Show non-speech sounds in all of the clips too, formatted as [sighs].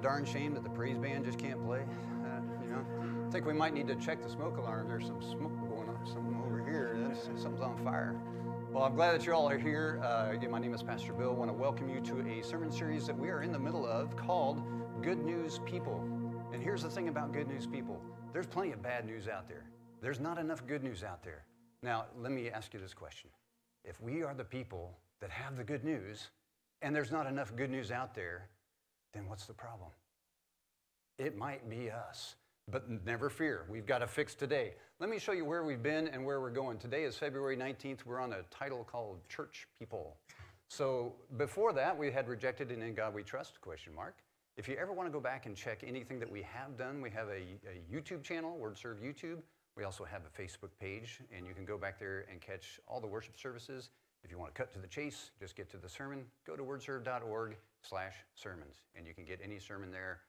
darn shame that the praise band just can't play? Uh, you know, I think we might need to check the smoke alarm. There's some smoke going on, something over here. That's, something's on fire. Well, I'm glad that you all are here. Uh, again, my name is Pastor Bill. I want to welcome you to a sermon series that we are in the middle of called Good News People. And here's the thing about good news people there's plenty of bad news out there, there's not enough good news out there. Now, let me ask you this question If we are the people that have the good news, and there's not enough good news out there, then what's the problem? It might be us. But never fear, we've got a fix today. Let me show you where we've been and where we're going. Today is February 19th. We're on a title called Church People. So before that, we had rejected and in God we trust, question mark. If you ever want to go back and check anything that we have done, we have a, a YouTube channel, WordServe YouTube. We also have a Facebook page, and you can go back there and catch all the worship services. If you want to cut to the chase, just get to the sermon, go to wordserve.org slash sermons, and you can get any sermon there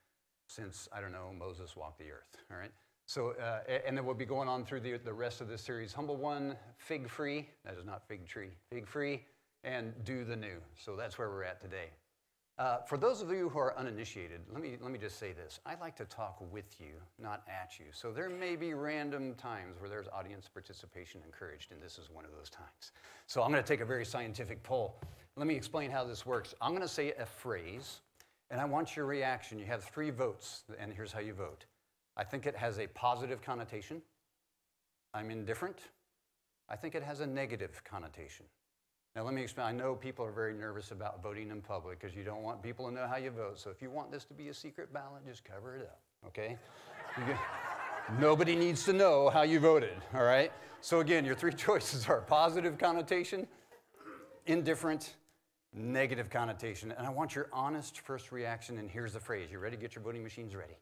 since, I don't know, Moses walked the earth, all right? So, uh, and then we'll be going on through the, the rest of this series. Humble One, Fig Free, that is not Fig Tree, Fig Free, and Do the New. So that's where we're at today. Uh, for those of you who are uninitiated, let me, let me just say this. I like to talk with you, not at you. So there may be random times where there's audience participation encouraged, and this is one of those times. So I'm going to take a very scientific poll. Let me explain how this works. I'm going to say a phrase, and I want your reaction. You have three votes, and here's how you vote. I think it has a positive connotation. I'm indifferent. I think it has a negative connotation. Now, let me explain. I know people are very nervous about voting in public because you don't want people to know how you vote. So, if you want this to be a secret ballot, just cover it up, okay? [laughs] Nobody needs to know how you voted, all right? So, again, your three [laughs] choices are positive connotation, indifferent, negative connotation. And I want your honest first reaction. And here's the phrase. You ready? To get your voting machines ready.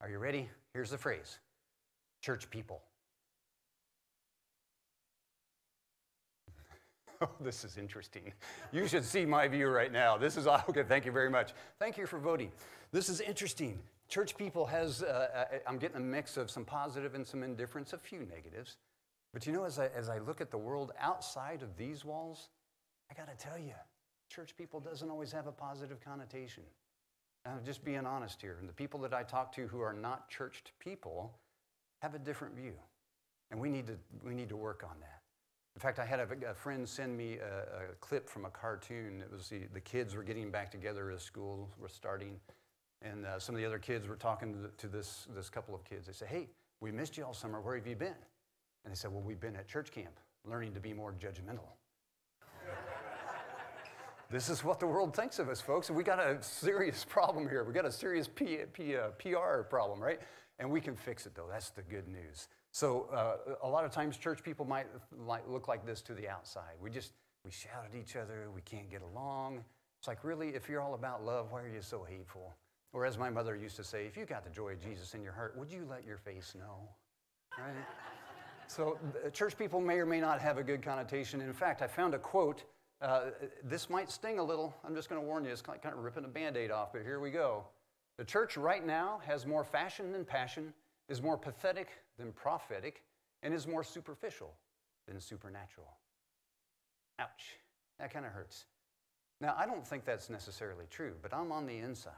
Are you ready? Here's the phrase church people. Oh, [laughs] this is interesting. You should see my view right now. This is [laughs] okay. Thank you very much. Thank you for voting. This is interesting. Church people has, uh, uh, I'm getting a mix of some positive and some indifference, a few negatives. But you know, as I, as I look at the world outside of these walls, I got to tell you, church people doesn't always have a positive connotation. I'm just being honest here. And the people that I talk to who are not churched people have a different view. And we need to, we need to work on that. In fact, I had a, a friend send me a, a, clip from a cartoon. It was the, the kids were getting back together as school was starting. And uh, some of the other kids were talking to, the, to, this, this couple of kids. They said, Hey, we missed you all summer. Where have you been? And they said, Well, we've been at church camp, learning to be more judgmental. [laughs] this is what the world thinks of us, folks. We got a serious problem here. We got a serious P, P, uh, PR problem, right? And we can fix it, though. That's the good news. So uh, a lot of times church people might look like this to the outside. We just, we shout at each other. We can't get along. It's like, really, if you're all about love, why are you so hateful? Or as my mother used to say, if you got the joy of Jesus in your heart, would you let your face know? Right? so church people may or may not have a good connotation. In fact, I found a quote. Uh, this might sting a little. I'm just going to warn you. It's kind of ripping a band-aid off, but here we go. The church right now has more fashion than passion, is more pathetic than prophetic, and is more superficial than supernatural. Ouch, that kind of hurts. Now, I don't think that's necessarily true, but I'm on the inside.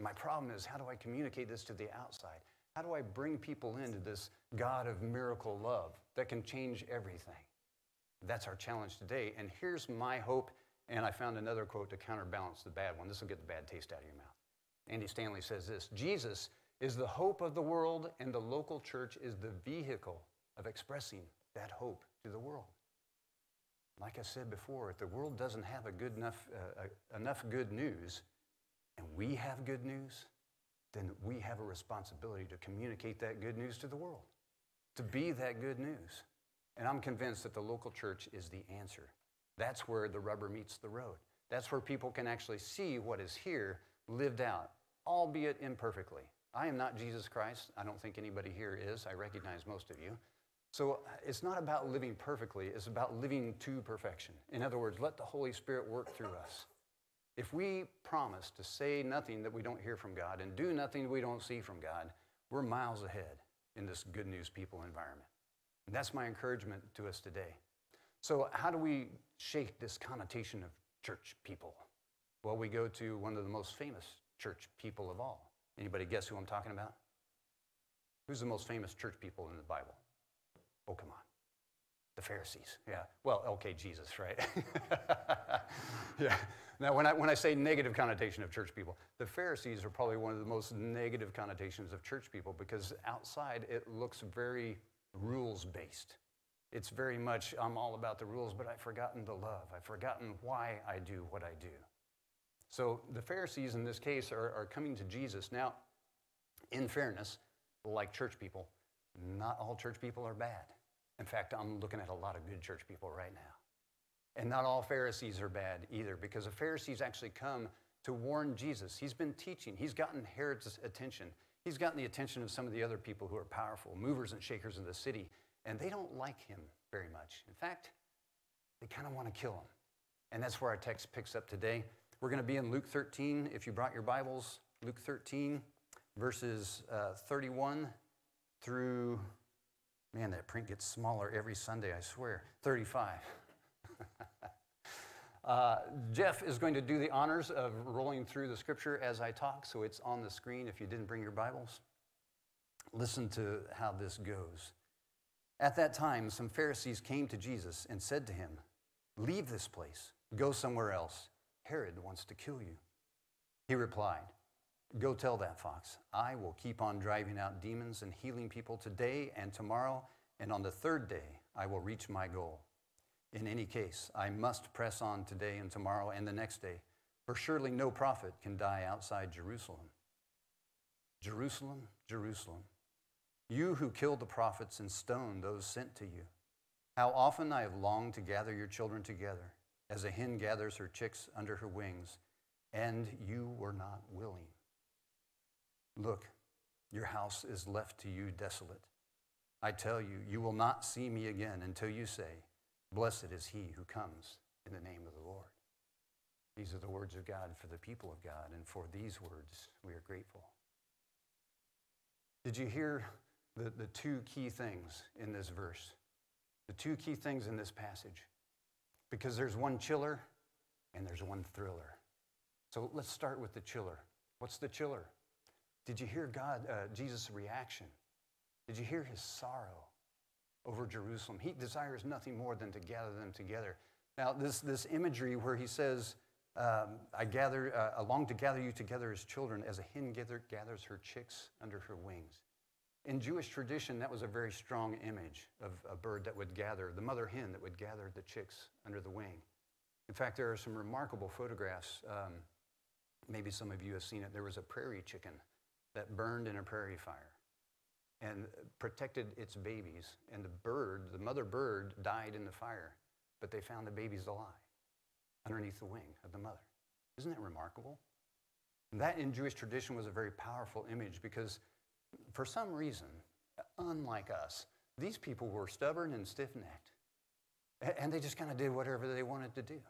My problem is how do I communicate this to the outside? How do I bring people into this God of miracle love that can change everything? That's our challenge today. And here's my hope, and I found another quote to counterbalance the bad one. This will get the bad taste out of your mouth. Andy Stanley says this Jesus is the hope of the world, and the local church is the vehicle of expressing that hope to the world. Like I said before, if the world doesn't have a good enough, uh, enough good news, and we have good news, then we have a responsibility to communicate that good news to the world, to be that good news. And I'm convinced that the local church is the answer. That's where the rubber meets the road. That's where people can actually see what is here lived out, albeit imperfectly. I am not Jesus Christ. I don't think anybody here is. I recognize most of you. So uh, it's not about living perfectly, it's about living to perfection. In other words, let the Holy Spirit work through us. If we promise to say nothing that we don't hear from God and do nothing we don't see from God, we're miles ahead in this good news people environment. And that's my encouragement to us today. So, how do we shake this connotation of church people? Well, we go to one of the most famous church people of all. Anybody guess who I'm talking about? Who's the most famous church people in the Bible? Oh, come on. The Pharisees. Yeah. Well, okay, Jesus, right? [laughs] yeah. Now, when I, when I say negative connotation of church people, the Pharisees are probably one of the most negative connotations of church people because outside it looks very rules based. It's very much, I'm all about the rules, but I've forgotten the love. I've forgotten why I do what I do. So the Pharisees in this case are, are coming to Jesus. Now, in fairness, like church people, not all church people are bad. In fact, I'm looking at a lot of good church people right now. And not all Pharisees are bad either, because the Pharisees actually come to warn Jesus. He's been teaching, he's gotten Herod's attention. He's gotten the attention of some of the other people who are powerful, movers and shakers in the city, and they don't like him very much. In fact, they kind of want to kill him. And that's where our text picks up today. We're going to be in Luke 13. If you brought your Bibles, Luke 13, verses uh, 31 through, man, that print gets smaller every Sunday, I swear, 35. [laughs] uh, Jeff is going to do the honors of rolling through the scripture as I talk, so it's on the screen if you didn't bring your Bibles. Listen to how this goes. At that time, some Pharisees came to Jesus and said to him, Leave this place, go somewhere else. Herod wants to kill you. He replied, Go tell that fox, I will keep on driving out demons and healing people today and tomorrow, and on the third day I will reach my goal. In any case, I must press on today and tomorrow and the next day, for surely no prophet can die outside Jerusalem. Jerusalem, Jerusalem, you who killed the prophets and stoned those sent to you. How often I have longed to gather your children together, as a hen gathers her chicks under her wings, and you were not willing. Look, your house is left to you desolate. I tell you, you will not see me again until you say, Blessed is he who comes in the name of the Lord. These are the words of God for the people of God, and for these words we are grateful. Did you hear the, the two key things in this verse? The two key things in this passage. Because there's one chiller and there's one thriller. So let's start with the chiller. What's the chiller? Did you hear God, uh, Jesus' reaction? Did you hear his sorrow? over Jerusalem. He desires nothing more than to gather them together. Now, this, this imagery where he says, um, I gather, uh, long to gather you together as children, as a hen gather, gathers her chicks under her wings. In Jewish tradition, that was a very strong image of a bird that would gather, the mother hen that would gather the chicks under the wing. In fact, there are some remarkable photographs. Um, maybe some of you have seen it. There was a prairie chicken that burned in a prairie fire and protected its babies. And the bird, the mother bird, died in the fire, but they found the babies alive underneath the wing of the mother. Isn't that remarkable? That in Jewish tradition was a very powerful image because for some reason, unlike us, these people were stubborn and stiff necked. And they just kind of did whatever they wanted to do.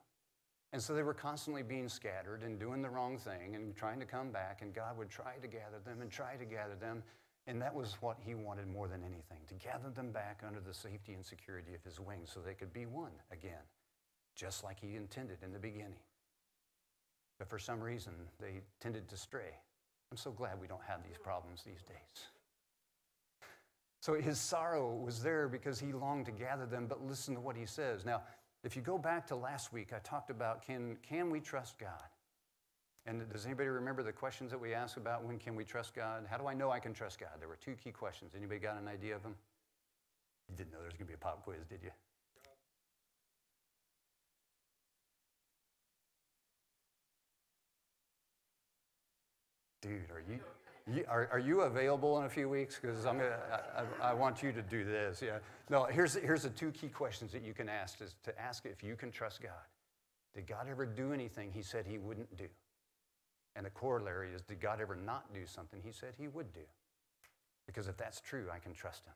And so they were constantly being scattered and doing the wrong thing and trying to come back, and God would try to gather them and try to gather them. And that was what he wanted more than anything to gather them back under the safety and security of his wings so they could be one again, just like he intended in the beginning. But for some reason, they tended to stray. I'm so glad we don't have these problems these days. So his sorrow was there because he longed to gather them, but listen to what he says. Now, if you go back to last week, I talked about can, can we trust God? And does anybody remember the questions that we asked about when can we trust God? How do I know I can trust God? There were two key questions. Anybody got an idea of them? You didn't know there was going to be a pop quiz, did you? Dude, are you, you are, are you available in a few weeks? Because I'm gonna, I, I, want you to do this. Yeah. No, here's, here's the two key questions that you can ask is to ask if you can trust God. Did God ever do anything he said he wouldn't do? And the corollary is did God ever not do something he said he would do? Because if that's true, I can trust him.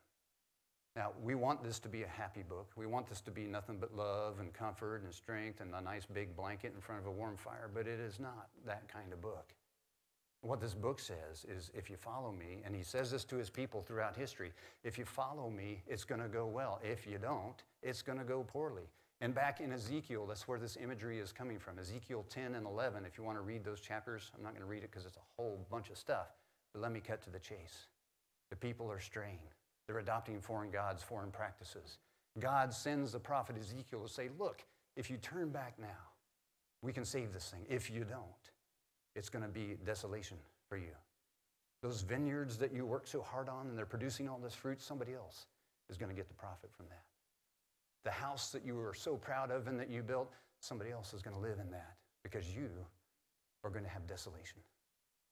Now, we want this to be a happy book. We want this to be nothing but love and comfort and strength and a nice big blanket in front of a warm fire, but it is not that kind of book. What this book says is if you follow me, and he says this to his people throughout history if you follow me, it's going to go well. If you don't, it's going to go poorly. And back in Ezekiel, that's where this imagery is coming from. Ezekiel 10 and 11, if you want to read those chapters, I'm not going to read it because it's a whole bunch of stuff, but let me cut to the chase. The people are straying, they're adopting foreign gods, foreign practices. God sends the prophet Ezekiel to say, Look, if you turn back now, we can save this thing. If you don't, it's going to be desolation for you. Those vineyards that you work so hard on and they're producing all this fruit, somebody else is going to get the profit from that. The house that you were so proud of and that you built, somebody else is going to live in that because you are going to have desolation.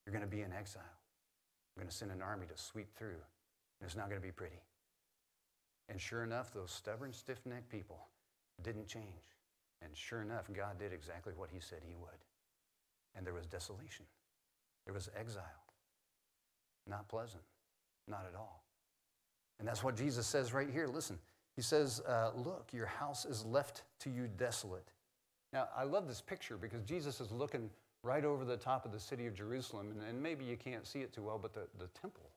You're going to be in exile. I'm going to send an army to sweep through, and it's not going to be pretty. And sure enough, those stubborn, stiff necked people didn't change. And sure enough, God did exactly what He said He would. And there was desolation, there was exile. Not pleasant, not at all. And that's what Jesus says right here. Listen, He says, uh, Look, your house is left to you desolate. Now, I love this picture because Jesus is looking right over the top of the city of Jerusalem, and, and maybe you can't see it too well, but the, the temple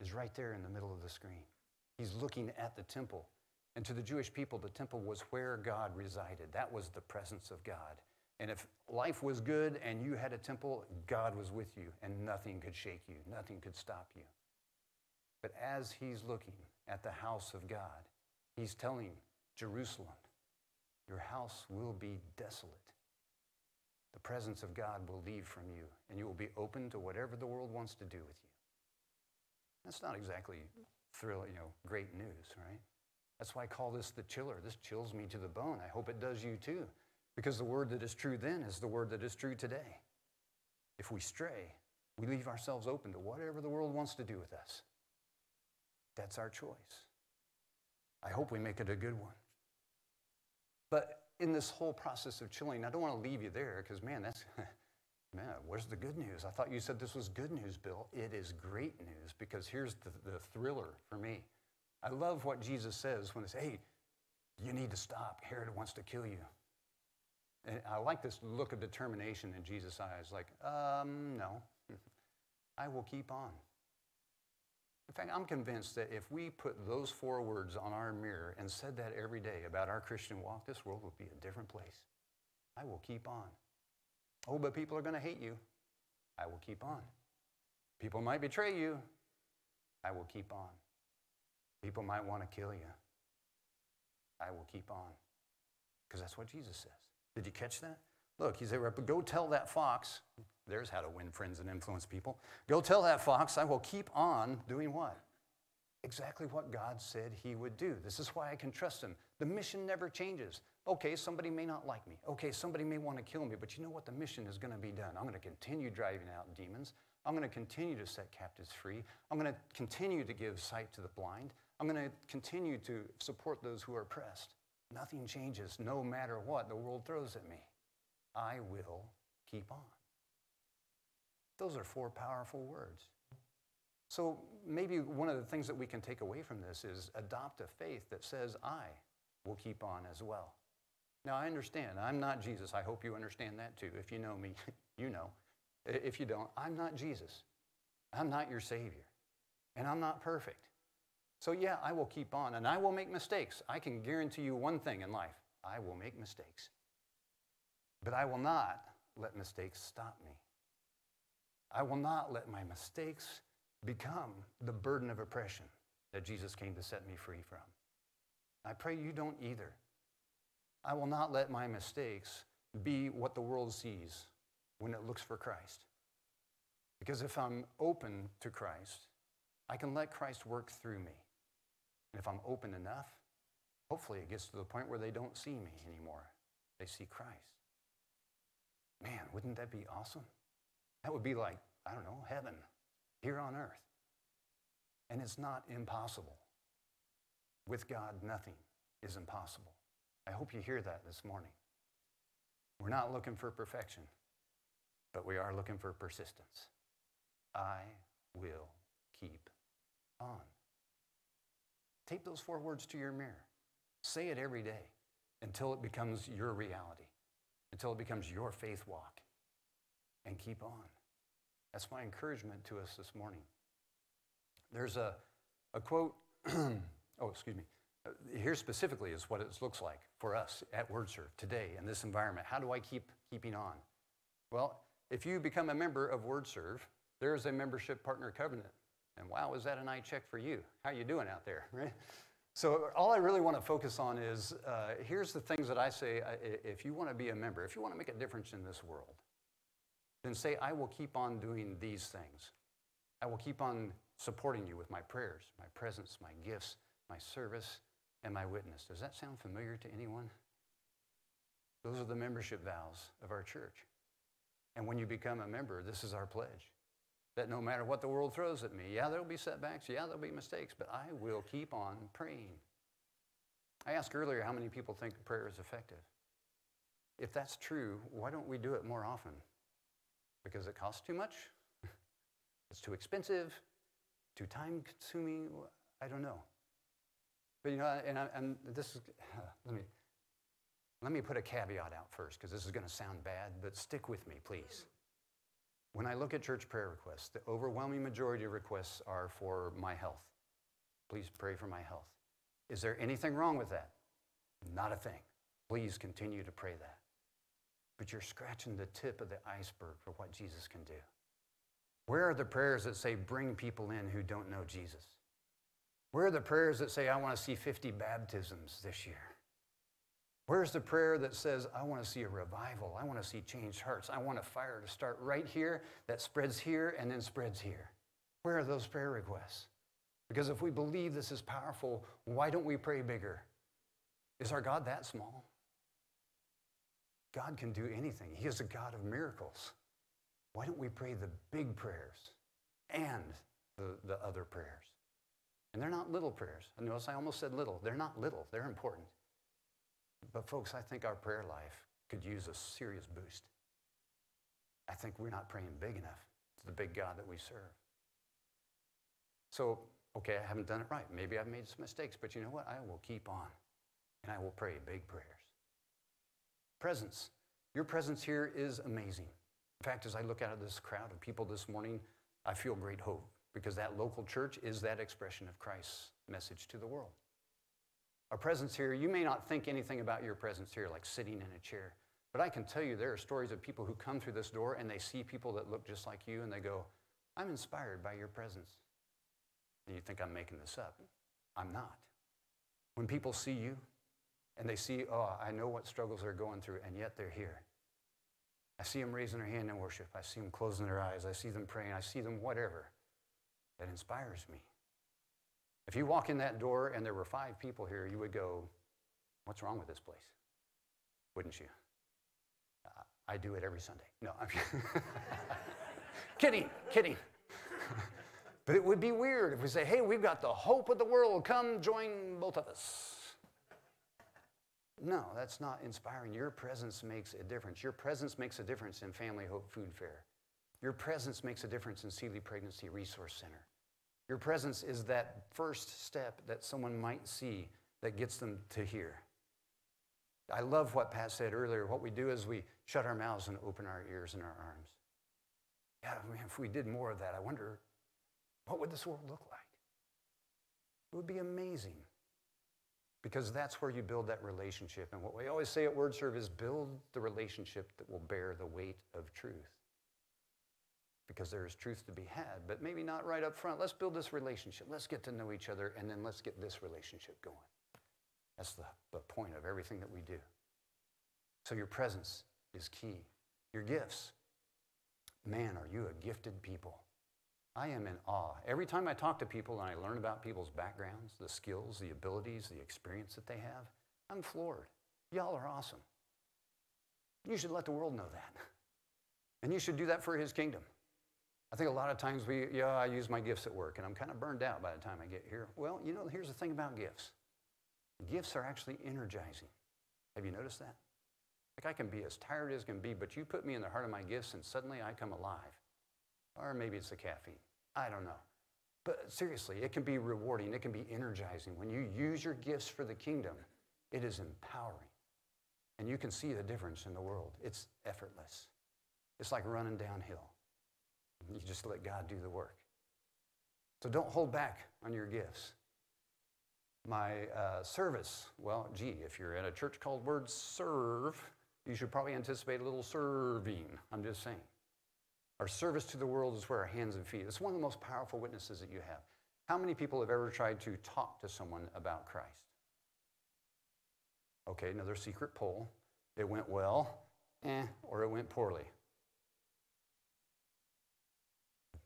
is right there in the middle of the screen. He's looking at the temple. And to the Jewish people, the temple was where God resided. That was the presence of God. And if life was good and you had a temple, God was with you, and nothing could shake you, nothing could stop you. But as he's looking at the house of God, he's telling Jerusalem, Your house will be desolate. The presence of God will leave from you, and you will be open to whatever the world wants to do with you. That's not exactly thrilling, you know, great news, right? That's why I call this the chiller. This chills me to the bone. I hope it does you too. Because the word that is true then is the word that is true today. If we stray, we leave ourselves open to whatever the world wants to do with us. That's our choice. I hope we make it a good one. But in this whole process of chilling, I don't want to leave you there because, man, that's, [laughs] man, where's the good news? I thought you said this was good news, Bill. It is great news because here's the, the thriller for me. I love what Jesus says when he says, hey, you need to stop. Herod wants to kill you. And I like this look of determination in Jesus' eyes, like, um, no, [laughs] I will keep on. In fact, I'm convinced that if we put those four words on our mirror and said that every day about our Christian walk, this world would be a different place. I will keep on. Oh, but people are going to hate you. I will keep on. People might betray you. I will keep on. People might want to kill you. I will keep on. Because that's what Jesus says. Did you catch that? Look, he said, Go tell that fox. There's how to win friends and influence people. Go tell that fox, I will keep on doing what? Exactly what God said he would do. This is why I can trust him. The mission never changes. Okay, somebody may not like me. Okay, somebody may want to kill me, but you know what? The mission is going to be done. I'm going to continue driving out demons. I'm going to continue to set captives free. I'm going to continue to give sight to the blind. I'm going to continue to support those who are oppressed. Nothing changes no matter what the world throws at me. I will keep on. Those are four powerful words. So maybe one of the things that we can take away from this is adopt a faith that says, I will keep on as well. Now, I understand. I'm not Jesus. I hope you understand that too. If you know me, [laughs] you know. If you don't, I'm not Jesus. I'm not your Savior. And I'm not perfect. So, yeah, I will keep on and I will make mistakes. I can guarantee you one thing in life I will make mistakes. But I will not let mistakes stop me. I will not let my mistakes become the burden of oppression that Jesus came to set me free from. I pray you don't either. I will not let my mistakes be what the world sees when it looks for Christ. Because if I'm open to Christ, I can let Christ work through me. And if I'm open enough, hopefully it gets to the point where they don't see me anymore. They see Christ. Man, wouldn't that be awesome? That would be like, I don't know, heaven here on earth. And it's not impossible. With God, nothing is impossible. I hope you hear that this morning. We're not looking for perfection, but we are looking for persistence. I will keep on. Take those four words to your mirror. Say it every day until it becomes your reality, until it becomes your faith walk. And keep on. That's my encouragement to us this morning. There's a, a quote, [clears throat] oh, excuse me. Uh, Here specifically is what it looks like for us at WordServe today in this environment. How do I keep keeping on? Well, if you become a member of WordServe, there is a membership partner covenant. And wow, is that an eye check for you? How you doing out there, [laughs] right? So all I really want to focus on is uh, here's the things that I say. uh, If you want to be a member, if you want to make a difference in this world, then say, I will keep on doing these things. I will keep on supporting you with my prayers, my presence, my gifts, my service, and my witness. Does that sound familiar to anyone? Those are the membership vows of our church. And when you become a member, this is our pledge that no matter what the world throws at me, yeah, there'll be setbacks, yeah, there'll be mistakes, but I will keep on praying. I asked earlier how many people think prayer is effective. If that's true, why don't we do it more often? Because it costs too much? [laughs] it's too expensive? Too time consuming? I don't know. But you know, and, I, and this is, [sighs] let me, let me put a caveat out first because this is going to sound bad, but stick with me, please. When I look at church prayer requests, the overwhelming majority of requests are for my health. Please pray for my health. Is there anything wrong with that? Not a thing. Please continue to pray that. But you're scratching the tip of the iceberg for what Jesus can do. Where are the prayers that say, bring people in who don't know Jesus? Where are the prayers that say, I want to see 50 baptisms this year? Where's the prayer that says, I want to see a revival? I want to see changed hearts. I want a fire to start right here that spreads here and then spreads here. Where are those prayer requests? Because if we believe this is powerful, why don't we pray bigger? Is our God that small? God can do anything. He is a God of miracles. Why don't we pray the big prayers and the, the other prayers? And they're not little prayers. And notice I almost said little. They're not little, they're important. But, folks, I think our prayer life could use a serious boost. I think we're not praying big enough to the big God that we serve. So, okay, I haven't done it right. Maybe I've made some mistakes, but you know what? I will keep on and I will pray big prayers. Presence. Your presence here is amazing. In fact, as I look out at this crowd of people this morning, I feel great hope because that local church is that expression of Christ's message to the world. Our presence here, you may not think anything about your presence here, like sitting in a chair, but I can tell you there are stories of people who come through this door and they see people that look just like you and they go, I'm inspired by your presence. And you think I'm making this up. I'm not. When people see you and they see, oh, I know what struggles they're going through, and yet they're here. I see them raising their hand in worship. I see them closing their eyes. I see them praying. I see them whatever. That inspires me. If you walk in that door and there were five people here, you would go, What's wrong with this place? Wouldn't you? Uh, I do it every Sunday. No, I'm [laughs] kidding, kidding. but it would be weird if we say, Hey, we've got the hope of the world. Come join both of us. No, that's not inspiring. Your presence makes a difference. Your presence makes a difference in Family Hope Food Fair. Your presence makes a difference in Sealy Pregnancy Resource Center. Your presence is that first step that someone might see that gets them to hear. I love what Pat said earlier. What we do is we shut our mouths and open our ears and our arms. Yeah, if we did more of that, I wonder what would this world look like? It would be amazing because that's where you build that relationship. And what we always say at WordServe is build the relationship that will bear the weight of truth because there is truth to be had, but maybe not right up front. Let's build this relationship. Let's get to know each other, and then let's get this relationship going. That's the, the point of everything that we do. So your presence is key. Your gifts. Man, are you a gifted people? I am in awe. Every time I talk to people and I learn about people's backgrounds, the skills, the abilities, the experience that they have, I'm floored. Y'all are awesome. You should let the world know that. And you should do that for his kingdom. I think a lot of times we, yeah, I use my gifts at work and I'm kind of burned out by the time I get here. Well, you know, here's the thing about gifts gifts are actually energizing. Have you noticed that? Like I can be as tired as can be, but you put me in the heart of my gifts and suddenly I come alive. Or maybe it's the caffeine. I don't know. But seriously, it can be rewarding, it can be energizing. When you use your gifts for the kingdom, it is empowering. And you can see the difference in the world. It's effortless. It's like running downhill. You just let God do the work. So don't hold back on your gifts. My uh, service, well, gee, if you're in a church called Word Serve, you should probably anticipate a little serving. I'm just saying. Our service to the world is where our hands and feet. It's one of the most powerful witnesses that you have. How many people have ever tried to talk to someone about Christ? Okay, another secret poll. It went well, eh, or it went poorly.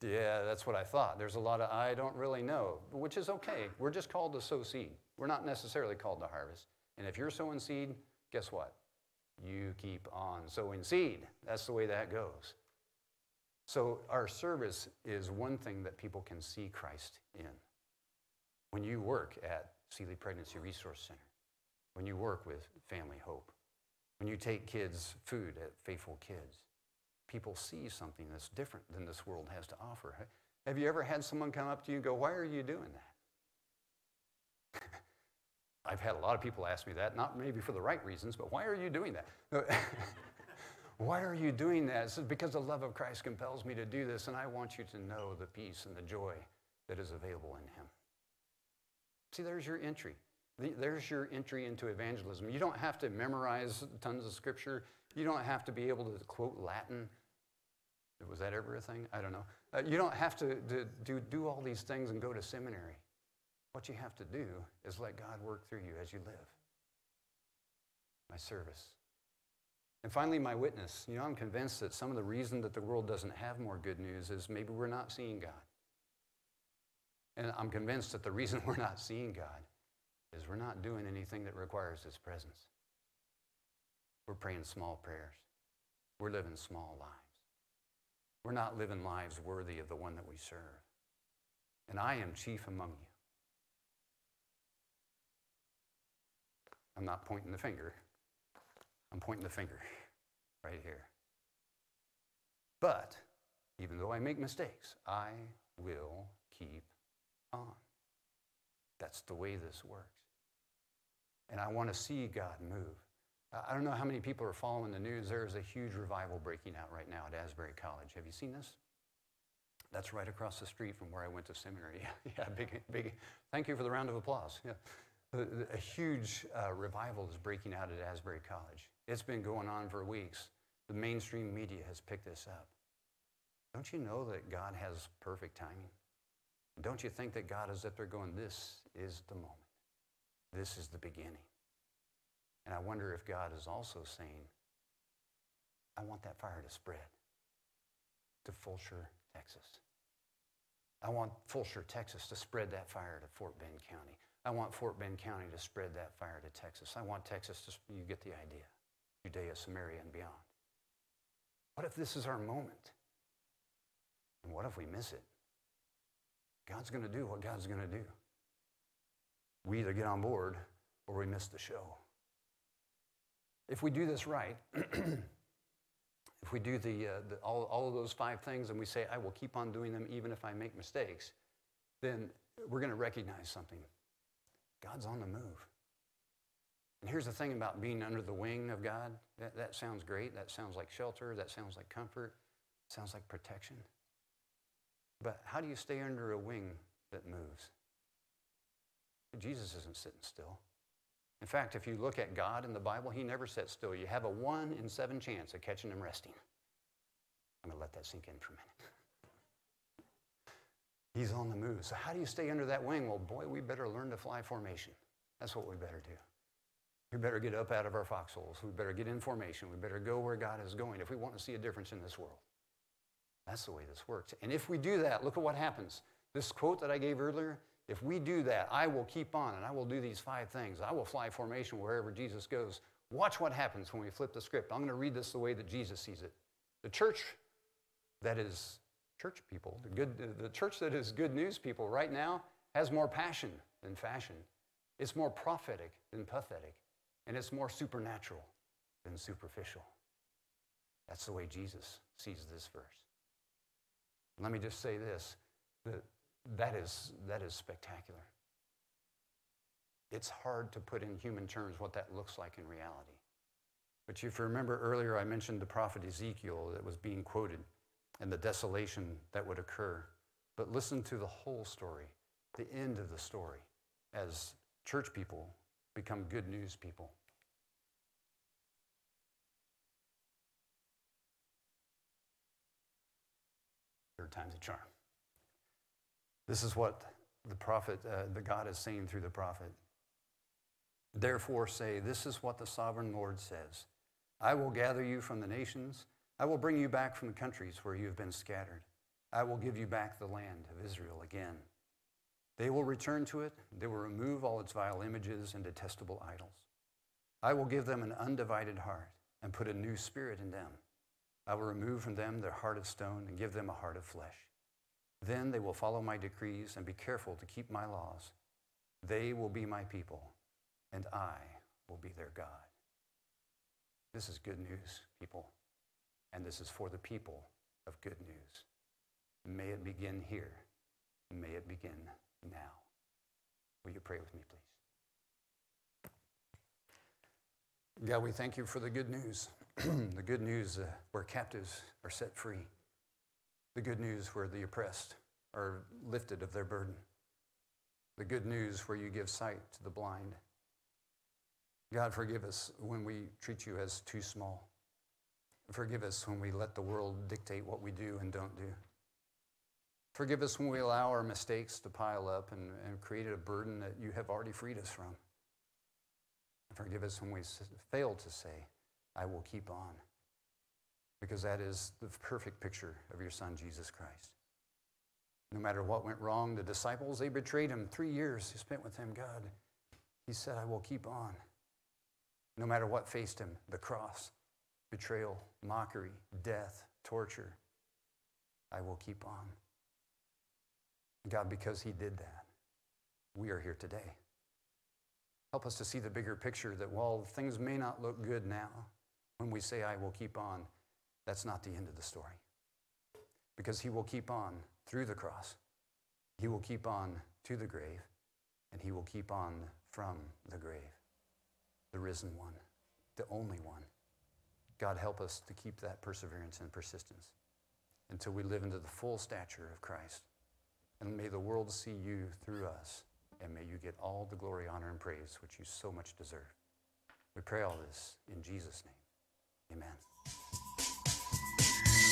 Yeah, that's what I thought. There's a lot of I don't really know, which is okay. We're just called to sow seed. We're not necessarily called to harvest. And if you're sowing seed, guess what? You keep on sowing seed. That's the way that goes. So, our service is one thing that people can see Christ in. When you work at Sealy Pregnancy Resource Center, when you work with Family Hope, when you take kids' food at Faithful Kids, people see something that's different than this world has to offer. Have you ever had someone come up to you and go, Why are you doing that? [laughs] I've had a lot of people ask me that, not maybe for the right reasons, but why are you doing that? [laughs] why are you doing that? It's because the love of Christ compels me to do this, and I want you to know the peace and the joy that is available in Him. See, there's your entry. There's your entry into evangelism. You don't have to memorize tons of scripture. You don't have to be able to quote Latin. Was that ever a thing? I don't know. Uh, you don't have to, to do, do all these things and go to seminary. What you have to do is let God work through you as you live. My service. And finally, my witness. You know, I'm convinced that some of the reason that the world doesn't have more good news is maybe we're not seeing God. And I'm convinced that the reason [laughs] we're not seeing God is we're not doing anything that requires His presence. We're praying small prayers. We're living small lives. We're not living lives worthy of the one that we serve. And I am chief among you. I'm not pointing the finger. I'm pointing the finger [laughs] right here. But even though I make mistakes, I will keep on. That's the way this works. And I want to see God move. I don't know how many people are following the news. There is a huge revival breaking out right now at Asbury College. Have you seen this? That's right across the street from where I went to seminary. [laughs] yeah, yeah big, big. Thank you for the round of applause. Yeah. A, a huge uh, revival is breaking out at Asbury College. It's been going on for weeks. The mainstream media has picked this up. Don't you know that God has perfect timing? Don't you think that God is up there going, This is the moment? This is the beginning. And I wonder if God is also saying, I want that fire to spread to Fulshear, Texas. I want Fulshear, Texas to spread that fire to Fort Bend County. I want Fort Bend County to spread that fire to Texas. I want Texas to, you get the idea, Judea, Samaria, and beyond. What if this is our moment? And what if we miss it? God's going to do what God's going to do. We either get on board or we miss the show. If we do this right, [clears throat] if we do the, uh, the, all, all of those five things and we say, I will keep on doing them even if I make mistakes, then we're going to recognize something. God's on the move. And here's the thing about being under the wing of God that, that sounds great. That sounds like shelter. That sounds like comfort. sounds like protection. But how do you stay under a wing that moves? Jesus isn't sitting still. In fact, if you look at God in the Bible, he never sits still. You have a one in seven chance of catching him resting. I'm going to let that sink in for a minute. He's on the move. So, how do you stay under that wing? Well, boy, we better learn to fly formation. That's what we better do. We better get up out of our foxholes. We better get in formation. We better go where God is going if we want to see a difference in this world. That's the way this works. And if we do that, look at what happens. This quote that I gave earlier, if we do that, I will keep on and I will do these five things. I will fly formation wherever Jesus goes. Watch what happens when we flip the script. I'm going to read this the way that Jesus sees it. The church that is church people, the, good, the church that is good news people right now has more passion than fashion. It's more prophetic than pathetic. And it's more supernatural than superficial. That's the way Jesus sees this verse. Let me just say this that that is, that is spectacular. It's hard to put in human terms what that looks like in reality. But if you remember earlier, I mentioned the prophet Ezekiel that was being quoted and the desolation that would occur. But listen to the whole story, the end of the story, as church people become good news people. Third time's a charm. This is what the prophet, uh, the God is saying through the prophet. Therefore, say, This is what the sovereign Lord says I will gather you from the nations, I will bring you back from the countries where you have been scattered. I will give you back the land of Israel again. They will return to it, they will remove all its vile images and detestable idols. I will give them an undivided heart and put a new spirit in them. I will remove from them their heart of stone and give them a heart of flesh. Then they will follow my decrees and be careful to keep my laws. They will be my people, and I will be their God. This is good news, people, and this is for the people of good news. May it begin here. May it begin now. Will you pray with me, please? God, we thank you for the good news. [clears throat] the good news uh, where captives are set free. The good news where the oppressed are lifted of their burden. The good news where you give sight to the blind. God, forgive us when we treat you as too small. Forgive us when we let the world dictate what we do and don't do. Forgive us when we allow our mistakes to pile up and, and create a burden that you have already freed us from. Forgive us when we fail to say, I will keep on. Because that is the perfect picture of your son, Jesus Christ. No matter what went wrong, the disciples, they betrayed him. Three years he spent with him, God. He said, I will keep on. No matter what faced him the cross, betrayal, mockery, death, torture I will keep on. God, because he did that, we are here today. Help us to see the bigger picture that while things may not look good now, when we say, I will keep on, that's not the end of the story. Because he will keep on through the cross, he will keep on to the grave, and he will keep on from the grave. The risen one, the only one. God, help us to keep that perseverance and persistence until we live into the full stature of Christ. And may the world see you through us, and may you get all the glory, honor, and praise which you so much deserve. We pray all this in Jesus' name. Amen.